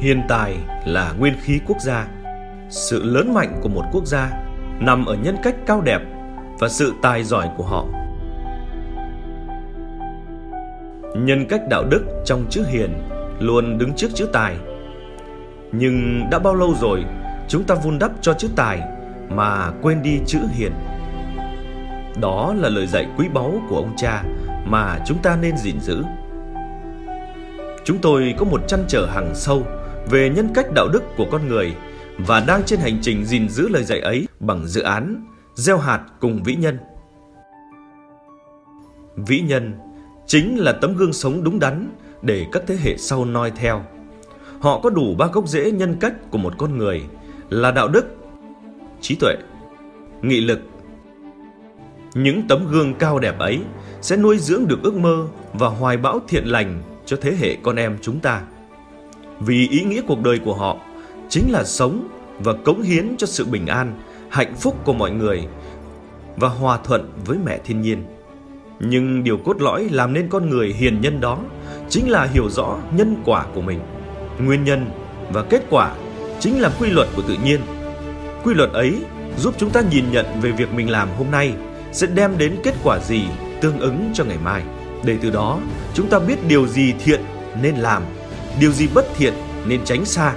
Hiền tài là nguyên khí quốc gia. Sự lớn mạnh của một quốc gia nằm ở nhân cách cao đẹp và sự tài giỏi của họ. Nhân cách đạo đức trong chữ hiền luôn đứng trước chữ tài. Nhưng đã bao lâu rồi chúng ta vun đắp cho chữ tài mà quên đi chữ hiền. Đó là lời dạy quý báu của ông cha mà chúng ta nên gìn giữ. Chúng tôi có một chăn trở hàng sâu về nhân cách đạo đức của con người và đang trên hành trình gìn giữ lời dạy ấy bằng dự án gieo hạt cùng vĩ nhân. Vĩ nhân chính là tấm gương sống đúng đắn để các thế hệ sau noi theo. Họ có đủ ba gốc rễ nhân cách của một con người là đạo đức, trí tuệ, nghị lực. Những tấm gương cao đẹp ấy sẽ nuôi dưỡng được ước mơ và hoài bão thiện lành cho thế hệ con em chúng ta. Vì ý nghĩa cuộc đời của họ chính là sống và cống hiến cho sự bình an, hạnh phúc của mọi người và hòa thuận với mẹ thiên nhiên. Nhưng điều cốt lõi làm nên con người hiền nhân đó chính là hiểu rõ nhân quả của mình. Nguyên nhân và kết quả chính là quy luật của tự nhiên. Quy luật ấy giúp chúng ta nhìn nhận về việc mình làm hôm nay sẽ đem đến kết quả gì tương ứng cho ngày mai. Để từ đó chúng ta biết điều gì thiện nên làm, điều gì bất thiện nên tránh xa.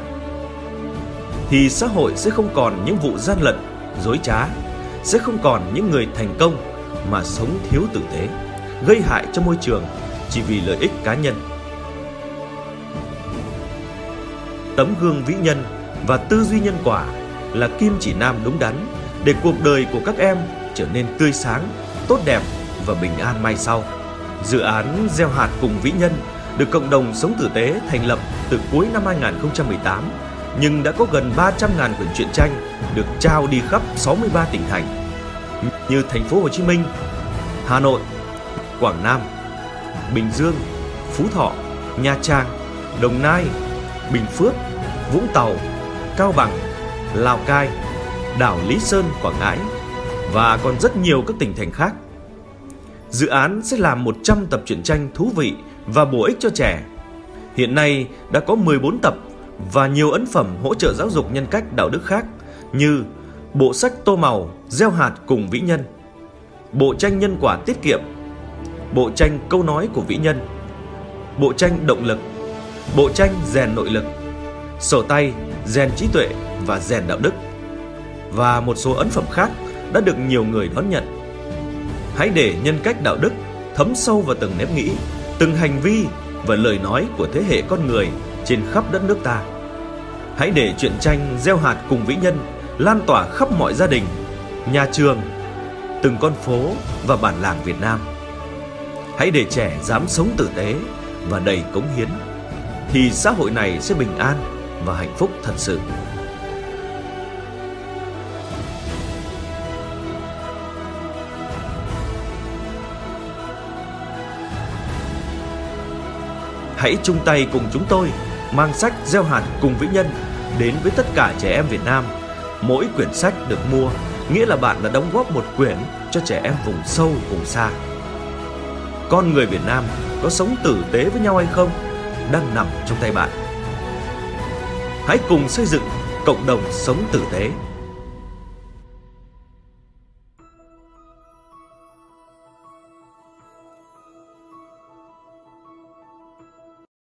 Thì xã hội sẽ không còn những vụ gian lận, dối trá, sẽ không còn những người thành công mà sống thiếu tử tế, gây hại cho môi trường chỉ vì lợi ích cá nhân. Tấm gương vĩ nhân và tư duy nhân quả là kim chỉ nam đúng đắn để cuộc đời của các em trở nên tươi sáng, tốt đẹp và bình an mai sau. Dự án gieo hạt cùng vĩ nhân được cộng đồng sống tử tế thành lập từ cuối năm 2018 nhưng đã có gần 300.000 quyển truyện tranh được trao đi khắp 63 tỉnh thành như thành phố Hồ Chí Minh, Hà Nội, Quảng Nam, Bình Dương, Phú Thọ, Nha Trang, Đồng Nai, Bình Phước, Vũng Tàu, Cao Bằng, Lào Cai, đảo Lý Sơn, Quảng Ngãi và còn rất nhiều các tỉnh thành khác. Dự án sẽ làm 100 tập truyện tranh thú vị và bổ ích cho trẻ. Hiện nay đã có 14 tập và nhiều ấn phẩm hỗ trợ giáo dục nhân cách đạo đức khác như bộ sách tô màu gieo hạt cùng vĩ nhân, bộ tranh nhân quả tiết kiệm, bộ tranh câu nói của vĩ nhân, bộ tranh động lực, bộ tranh rèn nội lực, sổ tay rèn trí tuệ và rèn đạo đức và một số ấn phẩm khác đã được nhiều người đón nhận. Hãy để nhân cách đạo đức thấm sâu vào từng nếp nghĩ, từng hành vi và lời nói của thế hệ con người trên khắp đất nước ta. Hãy để truyện tranh gieo hạt cùng vĩ nhân lan tỏa khắp mọi gia đình, nhà trường, từng con phố và bản làng Việt Nam. Hãy để trẻ dám sống tử tế và đầy cống hiến thì xã hội này sẽ bình an và hạnh phúc thật sự. Hãy chung tay cùng chúng tôi mang sách gieo hạt cùng vĩ nhân đến với tất cả trẻ em Việt Nam. Mỗi quyển sách được mua nghĩa là bạn đã đóng góp một quyển cho trẻ em vùng sâu, vùng xa. Con người Việt Nam có sống tử tế với nhau hay không đang nằm trong tay bạn. Hãy cùng xây dựng cộng đồng sống tử tế